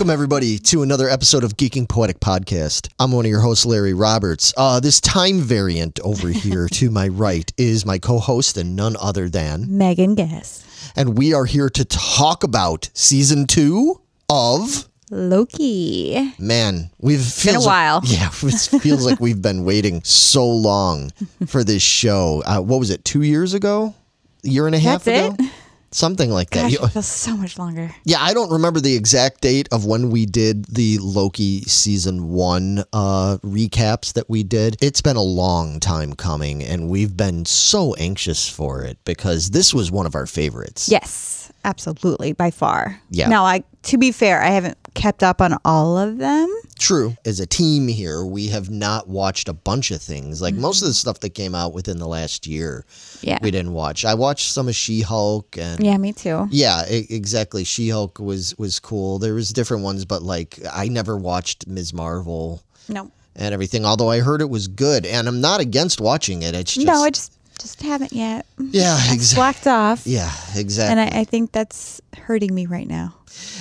Welcome everybody to another episode of Geeking Poetic Podcast. I'm one of your hosts, Larry Roberts. Uh, this time variant over here to my right is my co-host and none other than, Megan Guess. and we are here to talk about season two of. Loki. Man, we've been a while. Like, yeah, it feels like we've been waiting so long for this show. Uh, what was it? Two years ago? A year and a half That's ago? it? Something like that. Gosh, You- it feels so much longer. Yeah, I don't remember the exact date of when we did the Loki season one uh, recaps that we did. It's been a long time coming, and we've been so anxious for it because this was one of our favorites. Yes, absolutely, by far. Yeah. Now, I to be fair, I haven't kept up on all of them. True. As a team here, we have not watched a bunch of things. Like most of the mm-hmm. stuff that came out within the last year, Yeah. we didn't watch. I watched some of She Hulk and. Yeah, me too. Yeah, exactly. She Hulk was was cool. There was different ones, but like I never watched Ms. Marvel. No. and everything. Although I heard it was good, and I'm not against watching it. It's just no, I just just haven't yet. yeah, exactly. Slacked off. Yeah, exactly. And I, I think that's hurting me right now.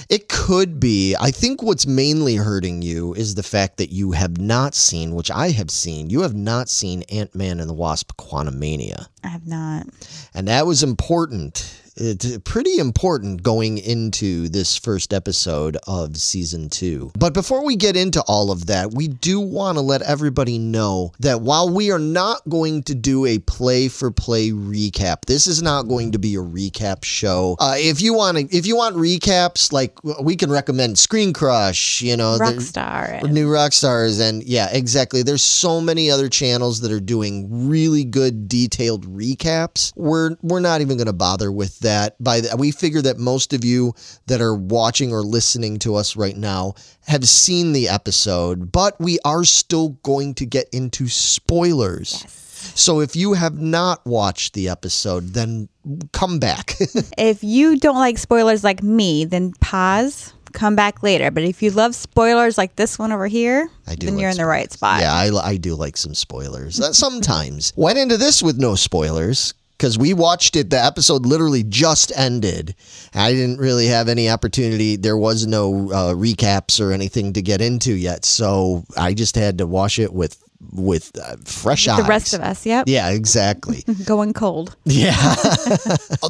it could be. I think what's mainly hurting you is the fact that you have not seen, which I have seen. You have not seen Ant Man and the Wasp: Quantumania, I have not. and that was important. It's pretty important going into this first episode of season two. But before we get into all of that, we do want to let everybody know that while we are not going to do a play for play recap, this is not going to be a recap show. Uh, if you want to, if you want recaps, like we can recommend Screen Crush, you know, Rockstar. and- New rock stars, and yeah, exactly. There's so many other channels that are doing really good, detailed recaps. We're we're not even going to bother with that. That by the, we figure that most of you that are watching or listening to us right now have seen the episode, but we are still going to get into spoilers. So if you have not watched the episode, then come back. if you don't like spoilers like me, then pause. Come back later. But if you love spoilers like this one over here, I do then like you're in the right spot. Yeah, I, I do like some spoilers. Uh, sometimes. Went into this with no spoilers because we watched it. The episode literally just ended. I didn't really have any opportunity. There was no uh, recaps or anything to get into yet. So I just had to watch it with with uh, fresh eyes. The rest of us, yep. Yeah, exactly. Going cold. Yeah.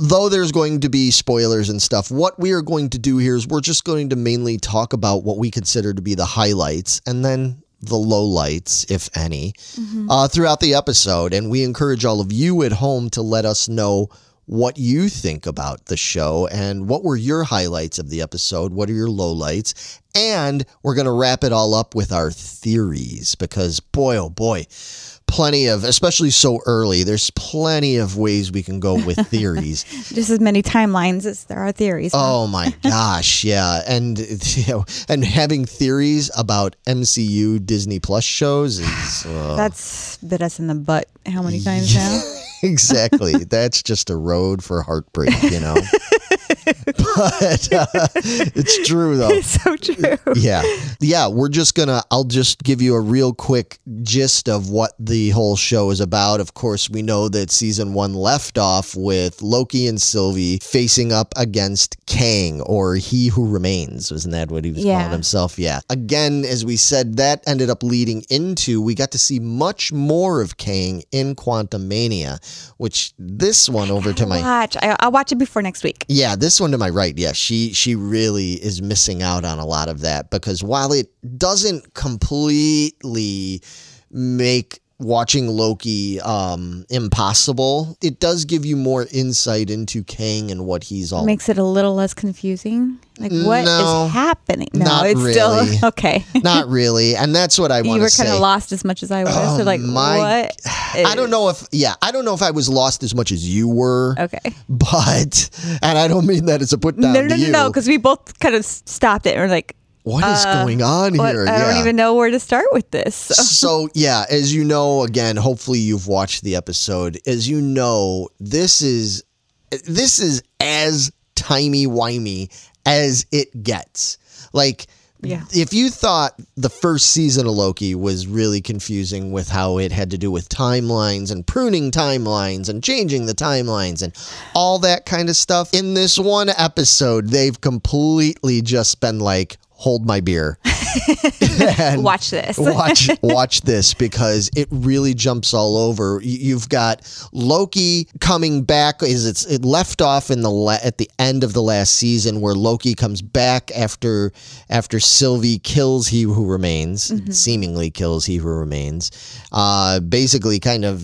Though there's going to be spoilers and stuff, what we are going to do here is we're just going to mainly talk about what we consider to be the highlights and then the lowlights, if any, uh, throughout the episode. And we encourage all of you at home to let us know what you think about the show and what were your highlights of the episode, what are your lowlights, and we're going to wrap it all up with our theories because boy, oh boy, plenty of, especially so early, there's plenty of ways we can go with theories. Just as many timelines as there are theories. huh? Oh my gosh, yeah, and you know, and having theories about MCU Disney Plus shows is uh, That's bit us in the butt how many times now? exactly that's just a road for heartbreak, you know. But uh, it's true though. it's so true. yeah yeah we're just gonna i'll just give you a real quick gist of what the whole show is about of course we know that season one left off with loki and sylvie facing up against kang or he who remains wasn't that what he was Yeah. calling himself yeah again as we said that ended up leading into we got to see much more of kang in Quantumania which this one over to my Watch. I, I'll watch it before next week. yeah, this one to my right. Yeah, she she really is missing out on a lot of that because while it doesn't completely make watching Loki um impossible, it does give you more insight into Kang and what he's all Makes it a little less confusing. Like what is No, happening? No, not it's really. still okay. not really. And that's what I you want were kind of lost as much as I was. Oh, so like my- what? I don't know if yeah, I don't know if I was lost as much as you were. Okay. But and I don't mean that as a put down No, no, no, you. no, because we both kind of stopped it and we're like, what is uh, going on what? here? I yeah. don't even know where to start with this. So. so yeah, as you know, again, hopefully you've watched the episode. As you know, this is this is as timey wimey as it gets. Like Yeah. If you thought the first season of Loki was really confusing with how it had to do with timelines and pruning timelines and changing the timelines and all that kind of stuff, in this one episode, they've completely just been like, hold my beer. Watch this. watch watch this because it really jumps all over. You've got Loki coming back. Is it's it left off in the la- at the end of the last season where Loki comes back after after Sylvie kills He Who Remains, seemingly kills He Who Remains. Uh, basically, kind of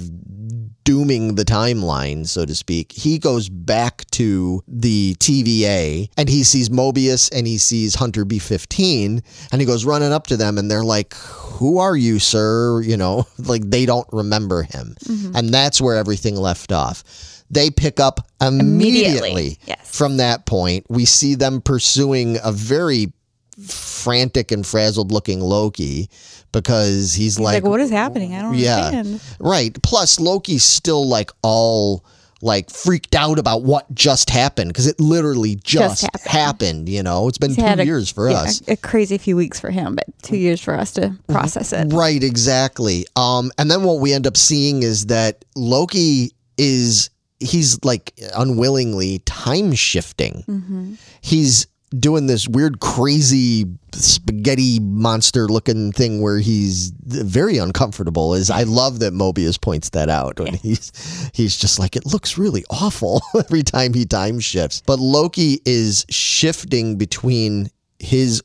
dooming the timeline, so to speak. He goes back to the TVA and he sees Mobius and he sees Hunter B15 and he goes running up to them and they're like, Who are you, sir? You know, like they don't remember him. Mm-hmm. And that's where everything left off. They pick up immediately, Immediately, yes. from that point. We see them pursuing a very frantic and frazzled looking Loki because he's, He's like, like what is happening? I don't yeah. understand. Right. Plus, Loki's still like all like freaked out about what just happened because it literally just, Just happened. happened. You know, it's been He's two had a- years for yeah, us. A crazy few weeks for him, but two years for us to process it. Right. Exactly. Um, and then what we end up seeing is that Loki is he's like unwillingly time shifting. Mm-hmm. He's doing this weird, crazy spaghetti monster looking thing where he's very uncomfortable. Is I love that Mobius points that out when he's he's just like it looks really awful every time he time shifts. But Loki is shifting between his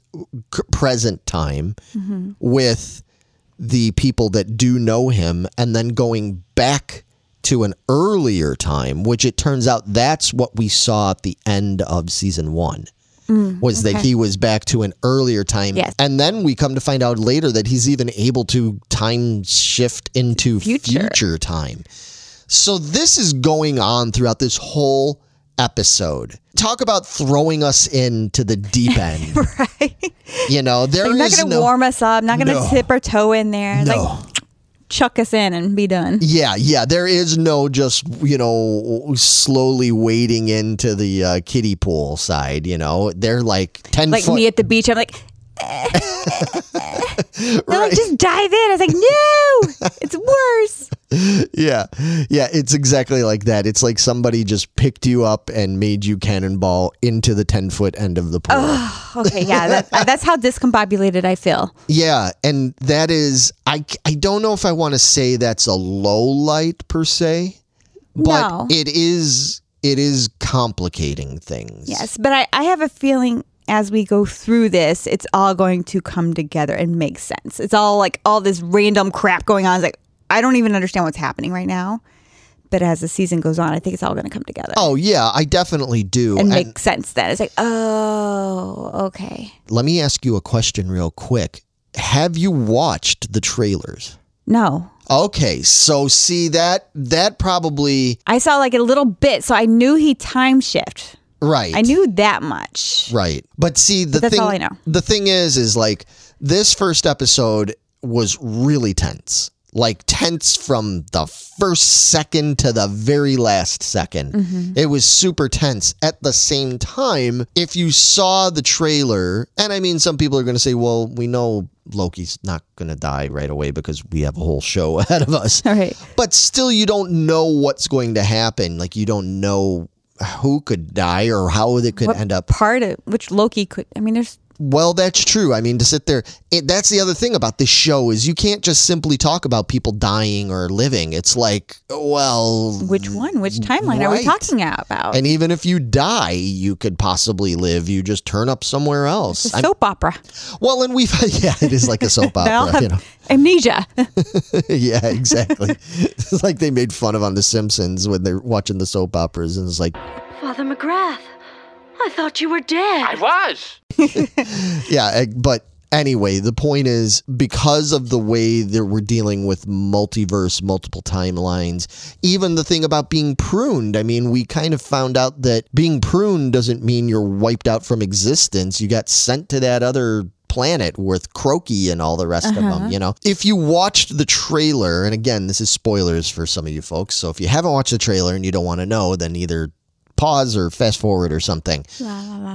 present time mm-hmm. with the people that do know him and then going back to an earlier time, which it turns out that's what we saw at the end of season one. Mm, was that he was back to an earlier time. Yes. And then we come to find out later that he's even able to time shift into Future. future time. So this is going on throughout this whole episode. Talk about throwing us into the deep end. right? You know, there They're not going to no- warm us up, not going to No. tip our toe in there. No. Like, chuck us in and be done. Yeah, yeah. There is no just you know slowly wading into the uh, kiddie pool side. You know, they're like ten Like foot. me at the beach, I'm like, eh, eh, eh, they're Right. like, just dive in. I was like, no, it's worse. yeah, yeah. It's exactly like that. It's like somebody just picked you up and made you cannonball into the ten foot end of the pool. Okay, yeah, that, that's how discombobulated I feel. Yeah, and that is I I don't know if I want to say that's a low light per se, but No. it is it is complicating things. Yes, but I, I have a feeling as we go through this, it's all going to come together and make sense. It's all like all this random crap going on. It's like, I don't even understand what's happening right now. But as the season goes on, I think it's all going to come together Oh yeah, I definitely do. and And- make sense then. It's like, oh, okay. let me ask you a question real quick. Have you watched the trailers? No, Okay, so see that that probably I saw like a little bit, so I knew he time shift. right. I knew that much. right. But see the that's thing all I know. the thing is is like this first episode was really tense. Like tense from the first second to the very last 2nd Mm-hmm. It was super tense. At the same time, if you saw the trailer, and I mean, some people are going to say, well, we know Loki's not going to die right away because we have a whole show ahead of us. All right. But still, you don't know what's going to happen. Like, you don't know who could die or how it could What end up. part of which Loki could? I mean, there's Well, that's true. I mean, to sit there, it, that's the other thing about this show is you can't just simply talk about people dying or living. It's like, well, which one? Which timeline are we talking about? and even if you die, you could possibly live. You just turn up somewhere else. It's a I'm- soap opera. well, and we've yeah, it is like a soap opera. have You know, amnesia. yeah, exactly. it's like they made fun of on The Simpsons when they're watching the soap operas, and it's like, Father McGrath, I thought you were dead. I was. Yeah, eh, but anyway, the point is because of the way that we're dealing with multiverse, multiple timelines, even the thing about being pruned. I mean, we kind of found out that being pruned doesn't mean you're wiped out from existence. You got sent to that other planet with Croaky and all the rest of them, you know. If you watched the trailer, and again, this is spoilers for some of you folks, so if you haven't watched the trailer and you don't want to know, then either pause or fast forward or something.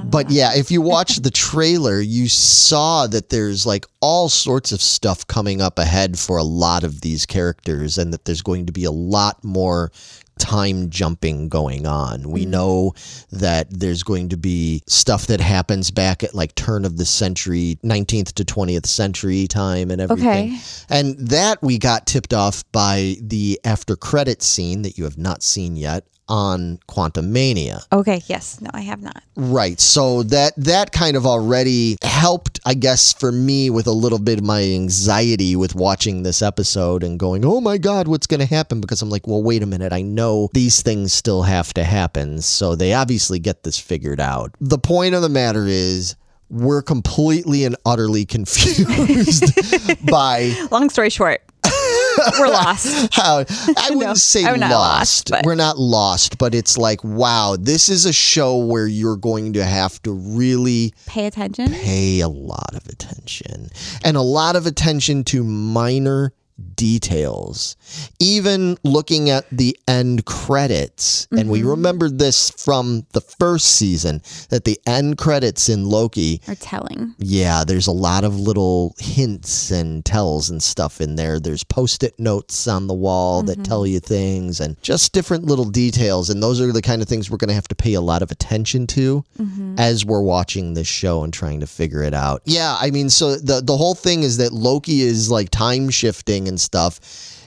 but yeah, if you watch the trailer, you saw that there's like all sorts of stuff coming up ahead for a lot of these characters, and that there's going to be a lot more time jumping going on. We mm. know that there's going to be stuff that happens back at like turn of the century, 19th to 20th century time and everything. Okay. And that we got tipped off by the after credit scene that you have not seen yet on Quantumania. Okay. Yes. No, I have not. Right. So that that kind of already helped, I guess, for me with a little bit of my anxiety with watching this episode and going, "Oh my god, what's going to happen?" because I'm like, "Well, wait a minute. I know these things still have to happen." So they obviously get this figured out. The point of the matter is we're completely and utterly confused by Long story short, we're lost. how I wouldn't No, say I'm lost. lost, We're not lost, but it's like, wow, this is a show where you're going to have to really Pay attention. pay a lot of attention and a lot of attention to minor details. Even looking at the end credits, and we mm-hmm. remembered this from the first season that the end credits in Loki are telling. yeah, there's a lot of little hints and tells and stuff in there. There's post it notes on the wall that tell mm-hmm. you things and just different little details. And those are the kind of things we're going to have to pay a lot of attention to mm-hmm. as we're watching this show and trying to figure it out. Yeah, I mean, so the, the whole thing is that Loki is like time shifting and stuff.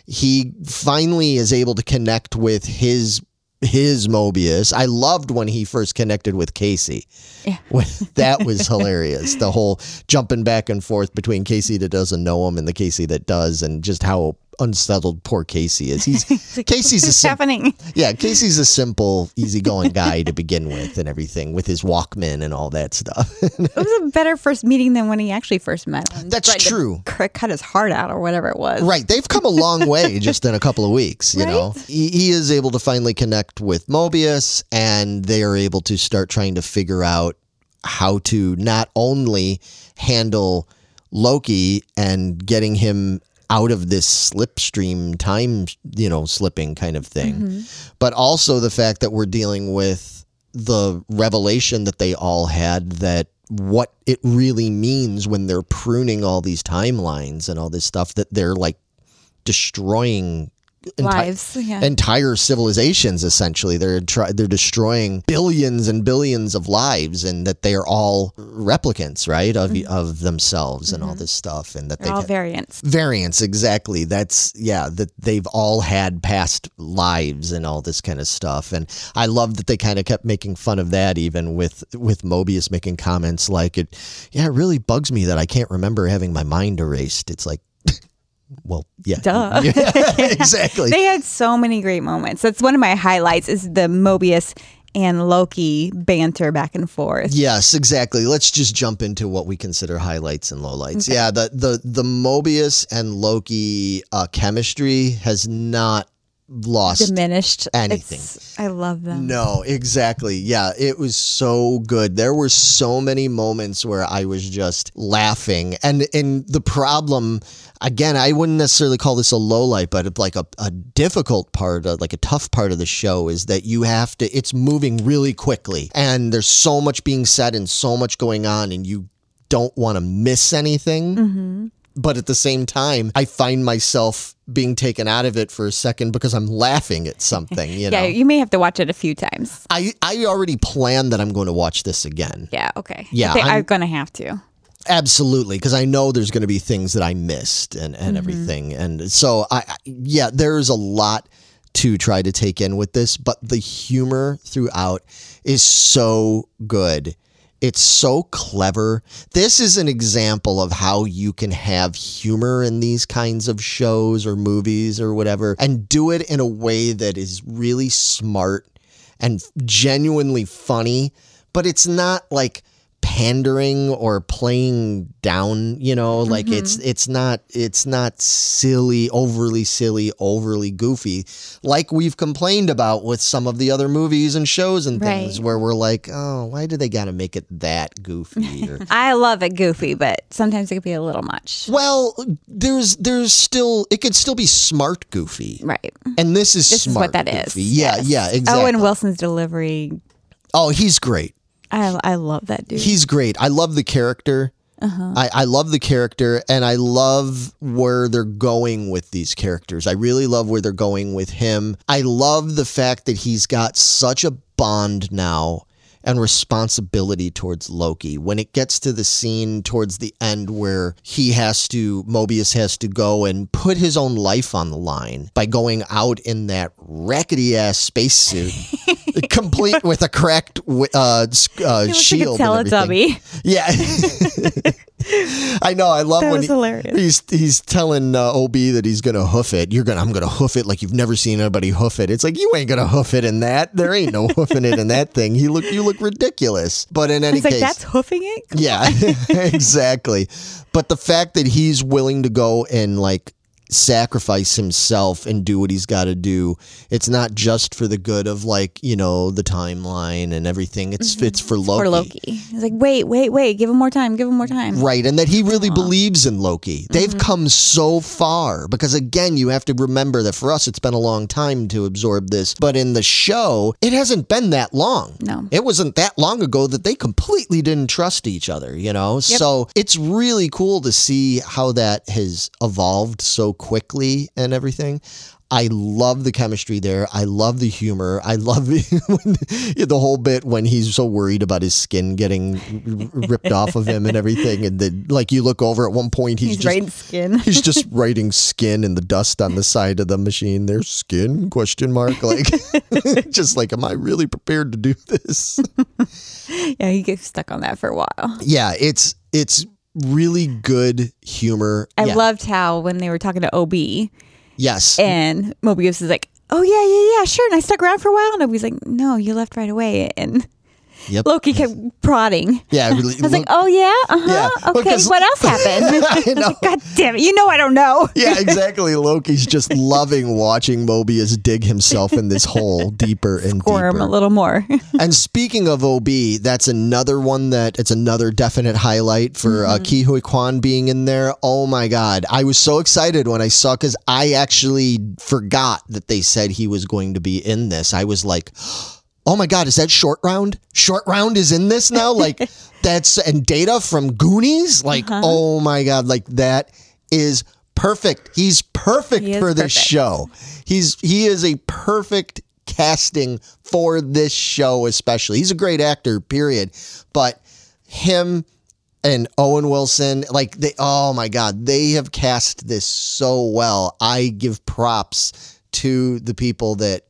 He finally is able to connect with his his Mobius. I loved when he first connected with Casey. Yeah. That was hilarious. The whole jumping back and forth between Casey that doesn't know him and the Casey that does, and just how unsettled poor Casey is. He's Casey's a sim- happening? yeah, Casey's a simple, easygoing guy to begin with, and everything with his Walkman and all that stuff. It was a better first meeting than when he actually first met him. That's to true. cut his heart out or whatever it was. Right. They've come a long way just in a couple of weeks, you know. He, he is able to finally connect with Mobius and they are able to start trying to figure out how to not only handle Loki and getting him out of this slipstream time, you know, slipping kind of thing, mm-hmm. but also the fact that we're dealing with the revelation that they all had that what it really means when they're pruning all these timelines and all this stuff that they're like destroying enti- Lives. Yeah. entire civilizations essentially they're try- they're destroying billions and billions of lives and that they are all replicants right of of themselves and all this stuff and that Mm-hmm. They're they all variants. variants exactly that's yeah that they've all had past lives and all this kind of stuff and i love that they kind of kept making fun of that even with with mobius making comments like it yeah it really bugs me that i can't remember having my mind erased it's like well yeah Duh. Yeah, exactly They had so many great moments. That's one of my highlights is the Mobius and Loki banter back and forth. Yes, exactly. Let's just jump into what we consider highlights and lowlights. Yeah, the the the Mobius and Loki uh, chemistry has not lost Diminished. anything. It's- I love them. No, exactly. Yeah, it was so good. There were so many moments where I was just laughing. And and the problem again, I wouldn't necessarily call this a low light, but like a, a difficult part, uh, like a tough part of the show is that you have to it's moving really quickly and there's so much being said and so much going on and you don't want to miss anything but at the same time, I find myself being taken out of it for a second because I'm laughing at something. You know, Yeah, you may have to watch it a few times. I I already planned that I'm going to watch this again. Yeah, okay. Yeah, I I'm, I'm, gonna have to. Absolutely, because I know there's going to be things that I missed and and mm-hmm. everything, and so I I- yeah, there's a lot to try to take in with this, but the humor throughout is so good. It's so clever. This is an example of how you can have humor in these kinds of shows or movies or whatever and do it in a way that is really smart and genuinely funny, but it's not like pandering or playing down, you know, like it's mm-hmm. it's not it's not silly, overly silly, overly goofy like we've complained about with some of the other movies and shows and things Right. where we're like, "Oh, why do they got to make it that goofy?" Or, I love it goofy, but sometimes it could be a little much. well, there's there's still it could still be smart goofy. Right. And this is This is what that is. goofy. Yeah, Yes. yeah, exactly. Owen Wilson's delivery Oh, he's great. I I love that dude. He's great. I love the character. Uh-huh. I, I love the character and I love where they're going with these characters. I really love where they're going with him. I love the fact that he's got such a bond now and responsibility towards Loki. When it gets to the scene towards the end where he has to, Mobius has to go and put his own life on the line by going out in that rackety ass spacesuit, complete with a cracked uh, uh, shield. like a. Teletubby. Yeah. I know. I love That when was he- hilarious. he's he's telling uh, OB that he's gonna hoof it. You're gonna I'm gonna hoof it like you've never seen anybody hoof it. It's like you ain't gonna hoof it in that. There ain't no hoofing it in that thing. You look you look ridiculous. But in any It's like case, that's hoofing it. yeah, exactly. But the fact that he's willing to go and like sacrifice himself and do what he's got to do, it's not just for the good of like you know the timeline and everything. It's mm-hmm. it's for Loki. For Loki. He's like, wait, wait, wait. Give him more time. Give him more time. Right, and that he really believes in Loki. They've mm-hmm. come so far because again, you have to remember that for us it's been a long time to absorb this, but in the show, it hasn't been that long. No. It wasn't that long ago that they completely didn't trust each other, you know? So, it's really cool to see how that has evolved so quickly and everything. I love the chemistry there. I love the humor. I love the whole bit when he's so worried about his skin getting ripped off of him and everything. And then, like, you look over at one point, he's, He's just writing skin. he's just writing skin in the dust on the side of the machine. There's skin question mark. Like, just like, am I really prepared to do this? yeah, he gets stuck on that for a while. yeah, it's it's really good humor. I yeah. loved how when they were talking to OB yes. and Mobius is like, oh, yeah, yeah, yeah, sure. And I stuck around for a while. And OB's like, no, you left right away. And Yep. Loki kept prodding. Yeah, really. I was like, oh, yeah? Uh huh. Yeah, okay, because- what else happened? Know. God damn it. You know I don't know. Yeah, exactly. Loki's just loving watching Mobius dig himself in this hole deeper and Squirm deeper. a little more. And speaking of OB, that's another one that it's another definite highlight for uh, Ke Huy Quan being in there. Oh my God. I was so excited when I saw because I actually forgot that they said he was going to be in this. I was like, oh my God, is that short round? Short round is in this now? Like, that's and data from Goonies? Like, uh-huh. oh my God, like that is perfect. He's perfect He for this perfect. show. He's he is a perfect casting for this show especially. He's a great actor, period. But him and Owen Wilson, like they oh my god, they have cast this so well. I give props to the people that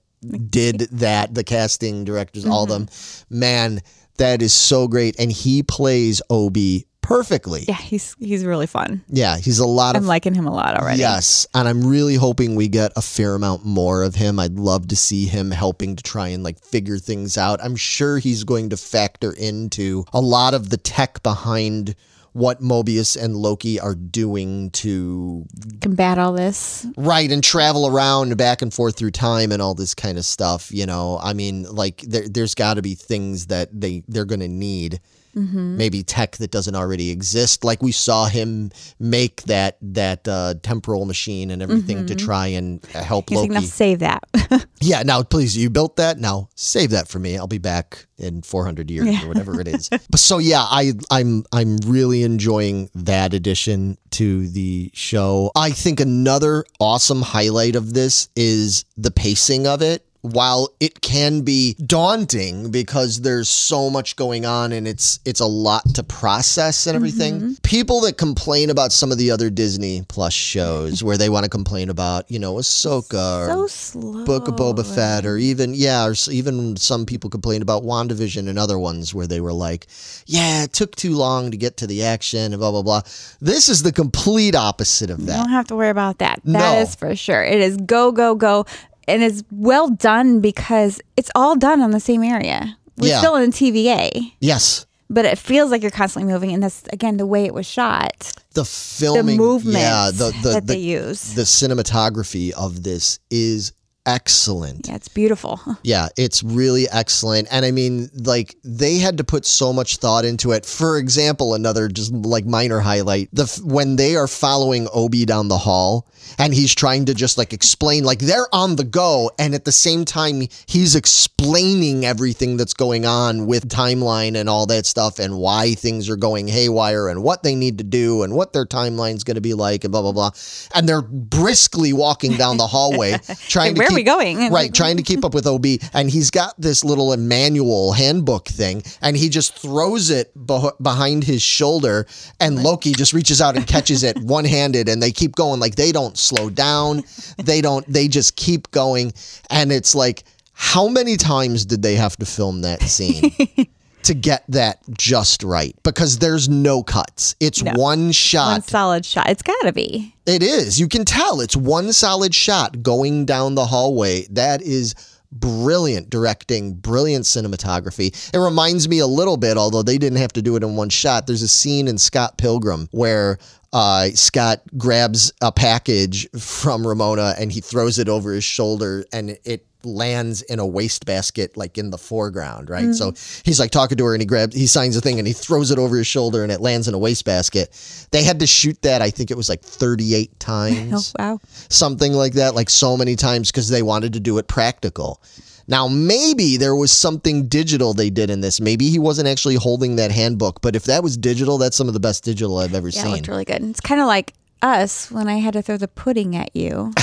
did that, the casting directors, all of them. Mm-hmm. Man, that is so great and he plays OB perfectly. yeah, he's he's really fun. Yeah, he's a lot of I'm liking him a lot already. Yes, and I'm really hoping we get a fair amount more of him. I'd love to see him helping to try and like figure things out. I'm sure he's going to factor into a lot of the tech behind what Mobius and Loki are doing to Combat all this. right and travel around back and forth through time and all this kind of stuff, you know. I mean, like there there's got to be things that they they're going to need Mm-hmm. maybe tech that doesn't already exist. Like we saw him make that that uh, temporal machine and everything to try and help Mm-hmm. He's like, Loki. now save that. yeah, now please, you built that. Now save that for me. I'll be back in 400 years or whatever it is. But so yeah, I I'm I'm really enjoying that addition to the show. I think another awesome highlight of this is the pacing of it. While it can be daunting because there's so much going on and it's it's a lot to process and everything. Mm-hmm. People that complain about some of the other Disney Plus shows where they want to complain about, you know, Ahsoka or so slow. Book of Boba Fett, or even yeah, or even some people complained about WandaVision and other ones where they were like, yeah, it took too long to get to the action and blah blah blah. This is the complete opposite of that You don't have to worry about that. That is No. for sure. It is go, go, go. And it's well done because it's all done on the same area. We're Yeah. still in TVA, Yes, but it feels like you're constantly moving. And that's, again, the way it was shot, the filming, the filming, movements yeah, the the that the, they use. the cinematography of this is excellent. Yeah, it's beautiful. Yeah, it's really excellent. And I mean, like, they had to put so much thought into it. For example, another just like minor highlight the f- when they are following OB down the hall and he's trying to just like explain, like, they're on the go. And at the same time, he's explaining everything that's going on with timeline and all that stuff and why things are going haywire and what they need to do and what their timeline's going to be like and blah, blah, blah. And they're briskly walking down the hallway trying to keep, we going? Right, trying to keep up with OB, and he's got this little manual handbook thing, and he just throws it beh- behind his shoulder, and Loki just reaches out and catches it one handed, and they keep going. Like they don't slow down, they don't, they just keep going, and it's like, how many times did they have to film that scene? To get that just right, because there's no cuts. It's No. one shot. One solid shot. It's got to be. It is. You can tell it's one solid shot going down the hallway. That is brilliant directing, brilliant cinematography. It reminds me a little bit, although they didn't have to do it in one shot. There's a scene in Scott Pilgrim where uh, Scott grabs a package from Ramona and he throws it over his shoulder and it lands in a wastebasket like in the foreground, right? So he's like talking to her and he grabs he signs a thing and he throws it over his shoulder and it lands in a wastebasket. They had to shoot that I think it was like 38 Oh, times. wow. Something like that, like so many times because they wanted to do it practical. Now, maybe there was something digital they did in this. Maybe he wasn't actually holding that handbook, but if that was digital, that's some of the best digital I've ever Yeah, it seen. looked really good. It's kind of like us when I had to throw the pudding at you.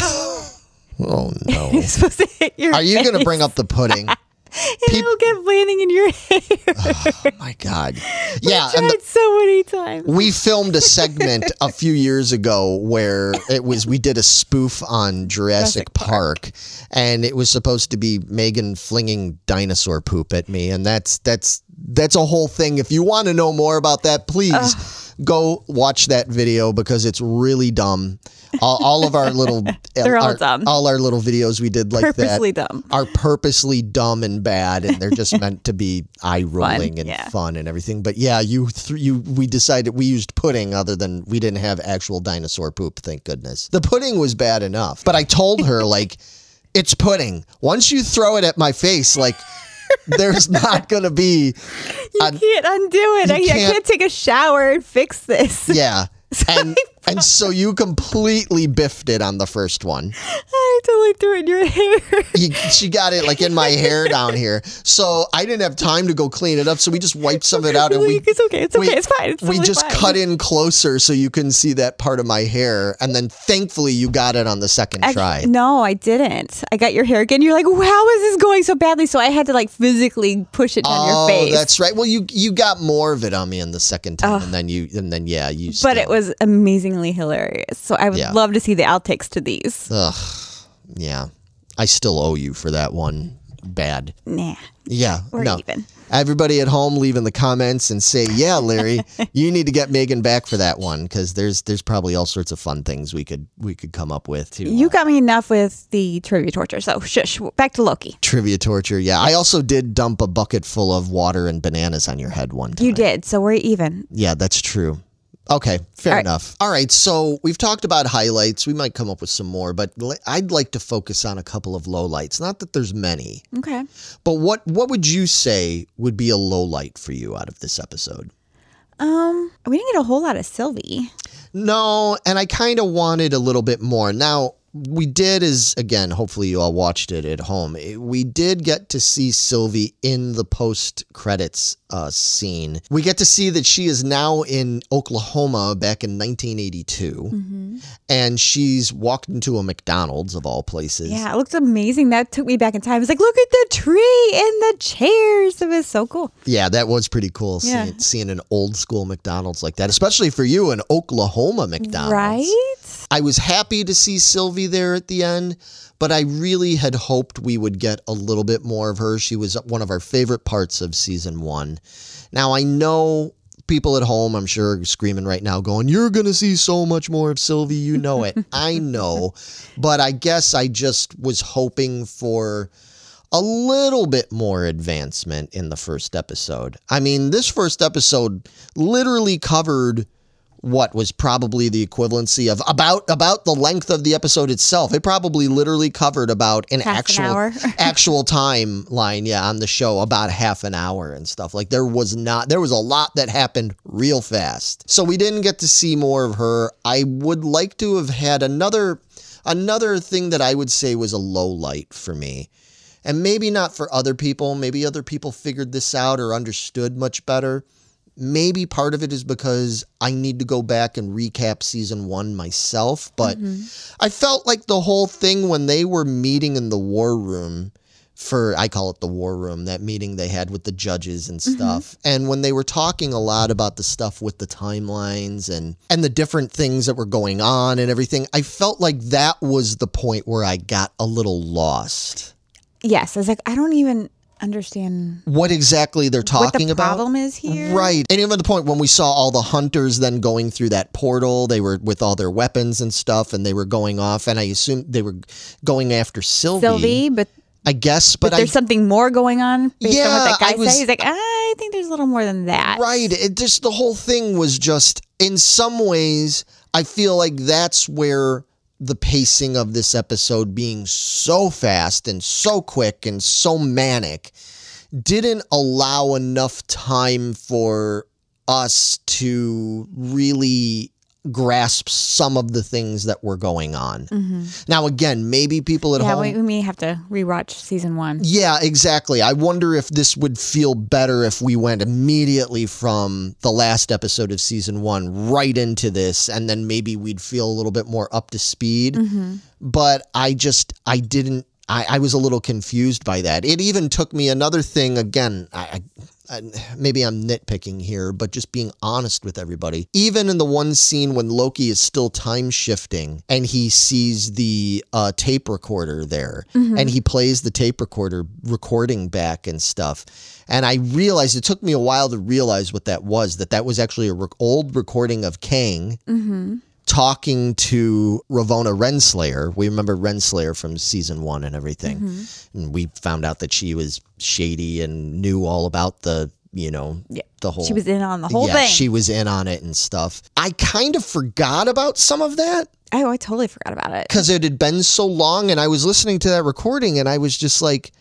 oh no. supposed to hit your Are you going to bring up the pudding? and it'll get landing in your hair. Oh my god. Yeah, and Tried so many times. we filmed a segment a few years ago where it was we did a spoof on Jurassic, Jurassic Park, and it was supposed to be Megan flinging dinosaur poop at me and that's that's that's a whole thing if you want to know more about that please go watch that video because it's really dumb all, all of our little uh, They're all our- dumb. all our little videos we did like Purposely that dumb. are purposely dumb and bad and they're just meant to be eye rolling and yeah. fun and everything but yeah you th- you we decided we used pudding other than we didn't have actual dinosaur poop thank goodness the pudding was bad enough but i told her like it's pudding once you throw it at my face like there's not gonna be You I- can't undo it. I, I can't- can't take a shower and fix this. yeah and and so you completely biffed it on the first one I totally threw it in your hair. you, she got it like in my hair down here. So I didn't have time to go clean it up. So we just wiped some of it out and we. it's okay. It's okay. it's fine. It's we totally just fine. cut in closer so you couldn't see that part of my hair, and then thankfully you got it on the second Actu- try. No, I didn't. I got your hair again. You're like, how is this going so badly? So I had to like physically push it down Oh, your face. that's right. Well, you you got more of it on me in the second time, and then you and then yeah, you. but still- it was amazingly hilarious. So I would Yeah. love to see the outtakes to these. Ugh, yeah. I still owe you for that one. Bad. Nah. Yeah. We're no. even. Everybody at home, leave in the comments and say, "Yeah, Larry, you need to get Megan back for that one because there's there's probably all sorts of fun things we could we could come up with too." You uh, got me enough with the trivia torture. So shush. Back to Loki. trivia torture. Yeah, I also did dump a bucket full of water and bananas on your head one time. You did. So we're even. Yeah, that's true. Okay, fair All right. enough. All right, so we've talked about highlights. We might come up with some more, but I'd like to focus on a couple of lowlights. Not that there's many, Okay. but what what would you say would be a low light for you out of this episode? Um, we didn't get a whole lot of Sylvie. No, and I kind of wanted a little bit more. Now, we did is again, hopefully you all watched it at home. eh, We did get to see Sylvie in the post credits uh, scene. We get to see that she is now in Oklahoma back in 1982, and she's walked into a McDonald's of all places. Yeah, it looks amazing. That took me back in time. It's like, look at the tree and the chairs. It was so cool. Yeah, that was pretty cool Yeah. seeing, seeing an old school McDonald's like that, especially for you, an Oklahoma McDonald's. Right? I was happy to see Sylvie there at the end, but I really had hoped we would get a little bit more of her. She was one of our favorite parts of season one. Now, I know people at home, I'm sure, are screaming right now, going, You're going to see so much more of Sylvie. You know it. I know. But I guess I just was hoping for a little bit more advancement in the first episode. I mean, this first episode literally covered what was probably the equivalency of about about the length of the episode itself. It probably literally covered about an Half actual hour. actual timeline, yeah, on the show about half an hour and stuff. Like there was not there was a lot that happened real fast. So we didn't get to see more of her. I would like to have had another another thing that I would say was a low light for me. And maybe not for other people, maybe other people figured this out or understood much better. Maybe part of it is because I need to go back and recap season one myself. But mm-hmm. I felt like the whole thing when they were meeting in the war room for, I call it the war room, that meeting they had with the judges and mm-hmm. stuff. And when they were talking a lot about the stuff with the timelines and, and the different things that were going on and everything, I felt like that was the point where I got a little lost. Yes, I was like, I don't even understand What exactly they're what talking the about. problem is here. Right. And even the point when we saw all the hunters then going through that portal, they were with all their weapons and stuff and they were going off and I assume they were going after Sylvie. Sylvie, but, I guess, but, but I there's something more going on based on Yeah, what that guy I was- said. He's like, I think there's a little more than that. Right. It just the whole thing was just in some ways I feel like that's where the pacing of this episode being so fast and so quick and so manic didn't allow enough time for us to really grasp some of the things that were going on. Now again, maybe people at Mm-hmm. Yeah, home we, we may have to rewatch season one. yeah, exactly. I wonder if this would feel better if we went immediately from the last episode of season one right into this, and then maybe we'd feel a little bit more up to speed. Mm-hmm. But I just, I didn't, I, I was a little confused by that. It even took me another thing again. I, I, maybe I'm nitpicking here, but just being honest with everybody. Even in the one scene when Loki is still time shifting and he sees the uh, tape recorder there and he plays the tape recorder recording back and stuff. And I realized it took me a while to realize what that was that that was actually a rec- old recording of Kang talking to Ravona Renslayer. We remember Renslayer from season one and everything. Mm-hmm. And we found out that she was shady and knew all about the, you know, Yeah. the whole. She was in on the whole yeah, thing. she was in on it and stuff. I kind of forgot about some of that oh, I totally forgot about it. because it had been so long and I was listening to that recording and I was just like,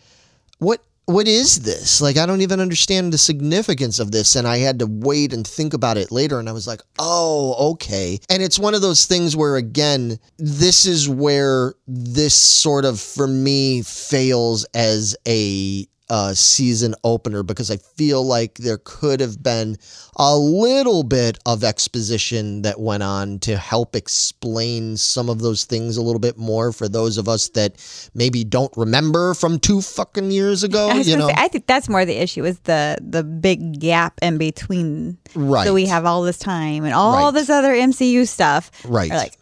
what what is this? Like I don't even understand the significance of this and I had to wait and think about it later and I was like, "Oh, okay." And it's one of those things where again, this is where this sort of for me fails as a uh, season opener because I feel like there could have been a little bit of exposition that went on to help explain some of those things a little bit more for those of us that maybe don't remember from two fucking years ago. You know, say, I think that's more the issue is the the big gap in between. Right. So we have all this time and all Right. this other MCU stuff. Right. Like,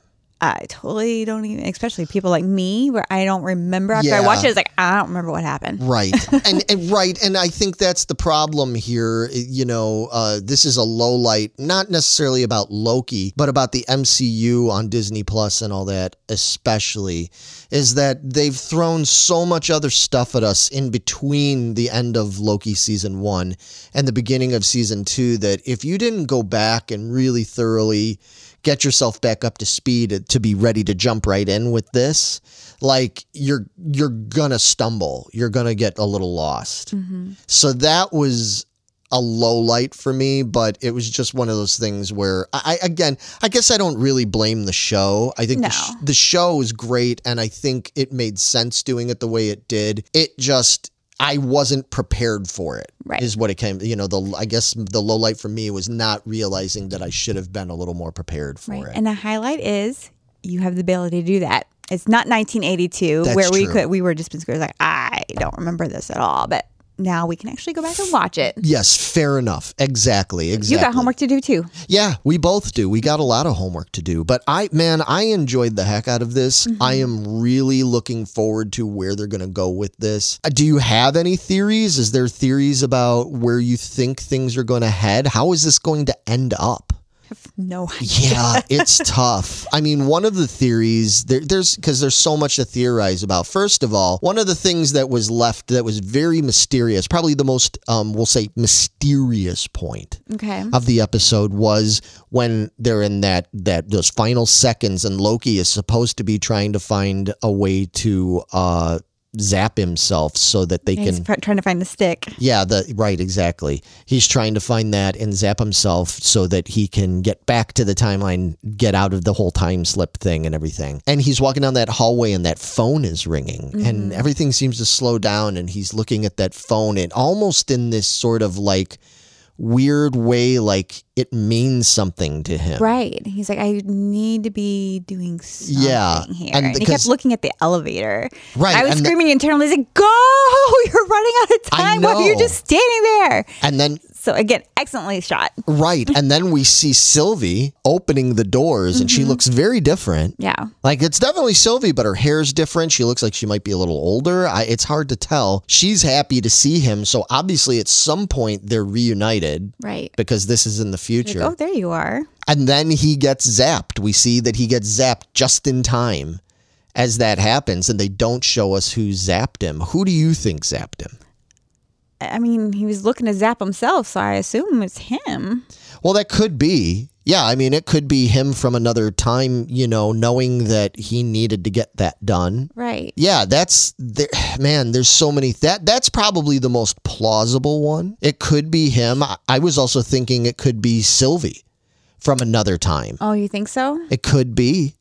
I totally don't even, especially people like me, where I don't remember after I Yeah. watch it. It's like I don't remember what happened. Right. and, and right. And I think that's the problem here. You know, uh, this is a low light, not necessarily about Loki, but about the MCU on Disney Plus and all that, especially, is that they've thrown so much other stuff at us in between the end of Loki season one and the beginning of season two that if you didn't go back and really thoroughly get yourself back up to speed to be ready to jump right in with this like you're you're gonna stumble. You're gonna get a little lost. Mm-hmm. So that was a low light for me but it was just one of those things where i, I again i guess i don't really blame the show. I think the, sh- the show is great and i think it made sense doing it the way it did. It just I wasn't prepared for it. Right. Is what it came. You know, the I guess the low light for me was not realizing that I should have been a little more prepared for Right. it. And the highlight is you have the ability to do that. It's not 1982 That's where we true. could we were just like I don't remember this at all, but now we can actually go back and watch it. yes, fair enough. Exactly. Exactly. You got homework to do too. Yeah, we both do. We got a lot of homework to do. But I, man, I enjoyed the heck out of this. Mm-hmm. I am really looking forward to where they're going to go with this. Uh, Do you have any theories? Is there theories about where you think things are going to head? How is this going to end up? No idea. Yeah, it's tough. I mean, one of the theories there, there's because there's so much to theorize about. First of all, one of the things that was left that was very mysterious, probably the most, um, we'll say, mysterious point Okay. of the episode was when they're in that that those final seconds and Loki is supposed to be trying to find a way to uh zap himself so that they He's can pr- trying to find the stick. yeah the right exactly. He's trying to find that and zap himself so that he can get back to the timeline get out of the whole time slip thing and everything. And he's walking down that hallway and that phone is ringing and mm-hmm. everything seems to slow down and he's looking at that phone and almost in this sort of like weird way like it means something to him Right. He's like, I need to be doing something Yeah, here. and And, he kept looking at the elevator. Right, I was and the- screaming internally, like, go! You're running out of time while you're know. just standing there. and then So again, excellently shot. right and then we see sylvie opening the doors and she mm-hmm. looks very different Yeah. Like it's definitely Sylvie, but her hair's different. She looks like she might be a little older. I, it's hard to tell. She's happy to see him, so obviously at some point they're reunited Right. because this is in the Like, future. oh, there you are. And then he gets zapped. We see that he gets zapped just in time as that happens, and they don't show us who zapped him. Who do you think zapped him? I mean, he was looking to zap himself, so I assume it's him. Well, that could be. Yeah, I mean, it could be him from another time, you know, knowing that he needed to get that done. Right. Yeah, that's there, man. There's so many that that's probably the most plausible one. It could be him. I, I was also thinking it could be Sylvie from another time. Oh, you think so? It could be.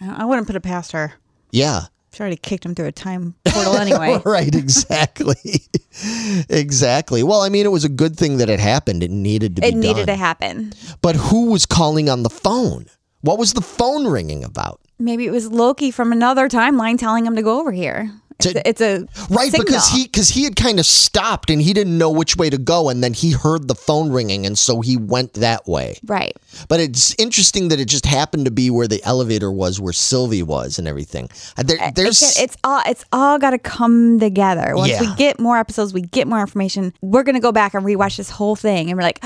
I I wouldn't put it past her. Yeah. She already kicked him through a time portal anyway. Right. Exactly. exactly. Well, I mean, it was a good thing that it happened. It needed to be it needed to happen. But who was calling on the phone? What was the phone ringing about? Maybe it was Loki from another timeline telling him to go over here. It's, To- a, it's a Right, signal. because he because he had kind of stopped and he didn't know which way to go, and then he heard the phone ringing, and so he went that way. right. But it's interesting that it just happened to be where the elevator was, where Sylvie was, and everything. Uh, There, there's Again, it's all it's all got to come together. Once we get more episodes, we get more information. We're gonna go back and rewatch this whole thing, and we're like,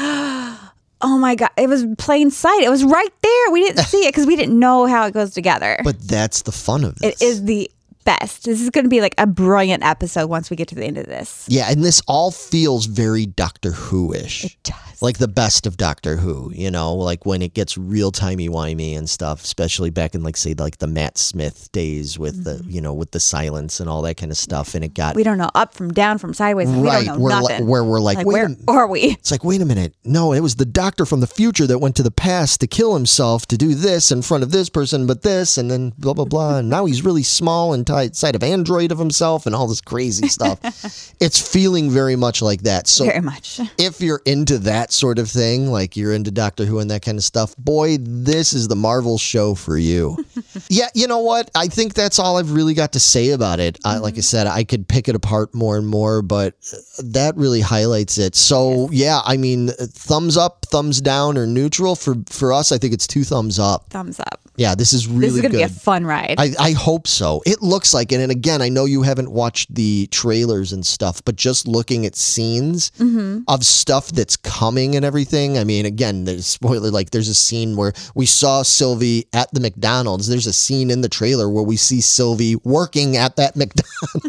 oh my god, it was plain sight. It was right there. We didn't see it because we didn't know how it goes together. but that's the fun of this. it is the best. This is gonna be like a brilliant episode once we get to the end of this. Yeah, and this all feels very Doctor Who ish. It does. Like the best of Doctor Who, you know, like when it gets real timey wimey and stuff, especially back in like say like the Matt Smith days with the you know with the silence and all that kind of stuff, and it got Mm-hmm. We don't know up from down from sideways. We right don't know where li- where we're like, like where a, are we? It's like, wait a minute. No, it was the doctor from the future that went to the past to kill himself to do this in front of this person, but this, and then blah, blah, blah. And now he's really small and tight side of android of himself and all this crazy stuff. it's feeling very much like that. So Very much. if you're into that sort of thing, like you're into Doctor Who and that kind of stuff, boy, this is the Marvel show for you. yeah, you know what? I think that's all I've really got to say about it. Uh, like I said, I could pick it apart more and more, but uh, that really highlights it. So yeah, I mean, thumbs up, thumbs down, or neutral for for us. I think it's two thumbs up. Thumbs up. Yeah, this is really This is gonna good. be a fun ride. I, I hope so. It looks like it. And again, I know you haven't watched the trailers and stuff, but just looking at scenes Mm-hmm. of stuff that's coming and everything. I mean, again, there's spoiler like there's a scene where we saw Sylvie at the McDonald's. There's a scene in the trailer where we see Sylvie working at that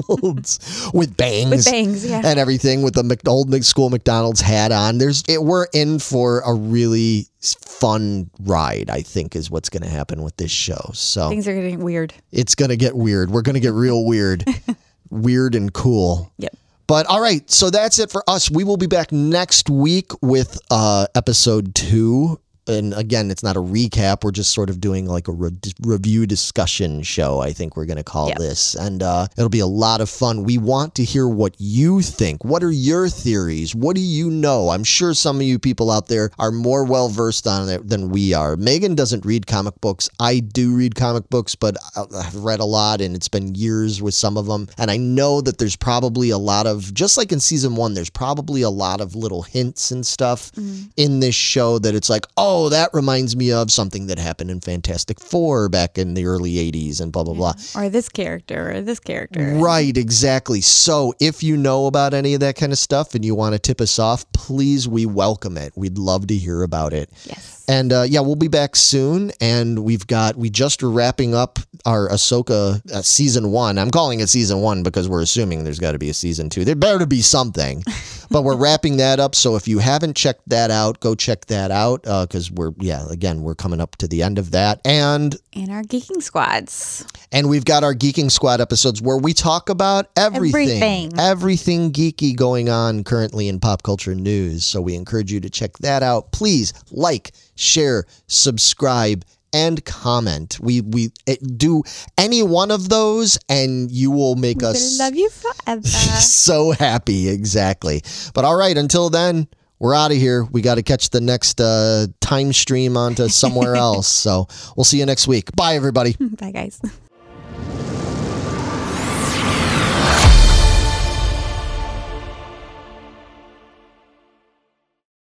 McDonald's with bangs. With bangs, yeah. And everything with the old school McDonald's hat on. There's it, we're in for a really fun ride, I think is what's going to happen with this show. So Things are getting weird. it's going to get weird. We're going to get real weird. weird and cool. Yep. But all right, so that's it for us. We will be back next week with uh, episode two. And again, it's not a recap. We're just sort of doing like a re- review discussion show, I think we're going to call Yep. this. And uh, it'll be a lot of fun. We want to hear what you think. What are your theories? What do you know? I'm sure some of you people out there are more well versed on it than we are. Megan doesn't read comic books. I do read comic books, but I- I've read a lot and it's been years with some of them. And I know that there's probably a lot of, just like in season one, there's probably a lot of little hints and stuff in this show that it's like, oh, oh, that reminds me of something that happened in Fantastic Four back in the early 80s and blah, blah, blah. Or this character, or this character. Right, exactly. So if you know about any of that kind of stuff and you want to tip us off, please, we welcome it. We'd love to hear about it. Yes. And uh, yeah, we'll be back soon. And we've got, we just are wrapping up our Ahsoka uh, season one. I'm calling it season one because we're assuming there's got to be a season two. There better be something. but we're wrapping that up. So if you haven't checked that out, go check that out uh, because we're, yeah, again, we're coming up to the end of that. And And our geeking squads. and we've got our Geeking Squad episodes where we talk about everything, Everything. everything geeky going on currently in pop culture news. So we encourage you to check that out. Please like, share, subscribe, and comment. We we eh, do any one of those, and you will make We'll us love you forever. so happy. Exactly. But all right, until then. We're out of here. We got to catch the next uh, time stream onto somewhere else. So we'll see you next week. Bye, everybody. Bye, guys.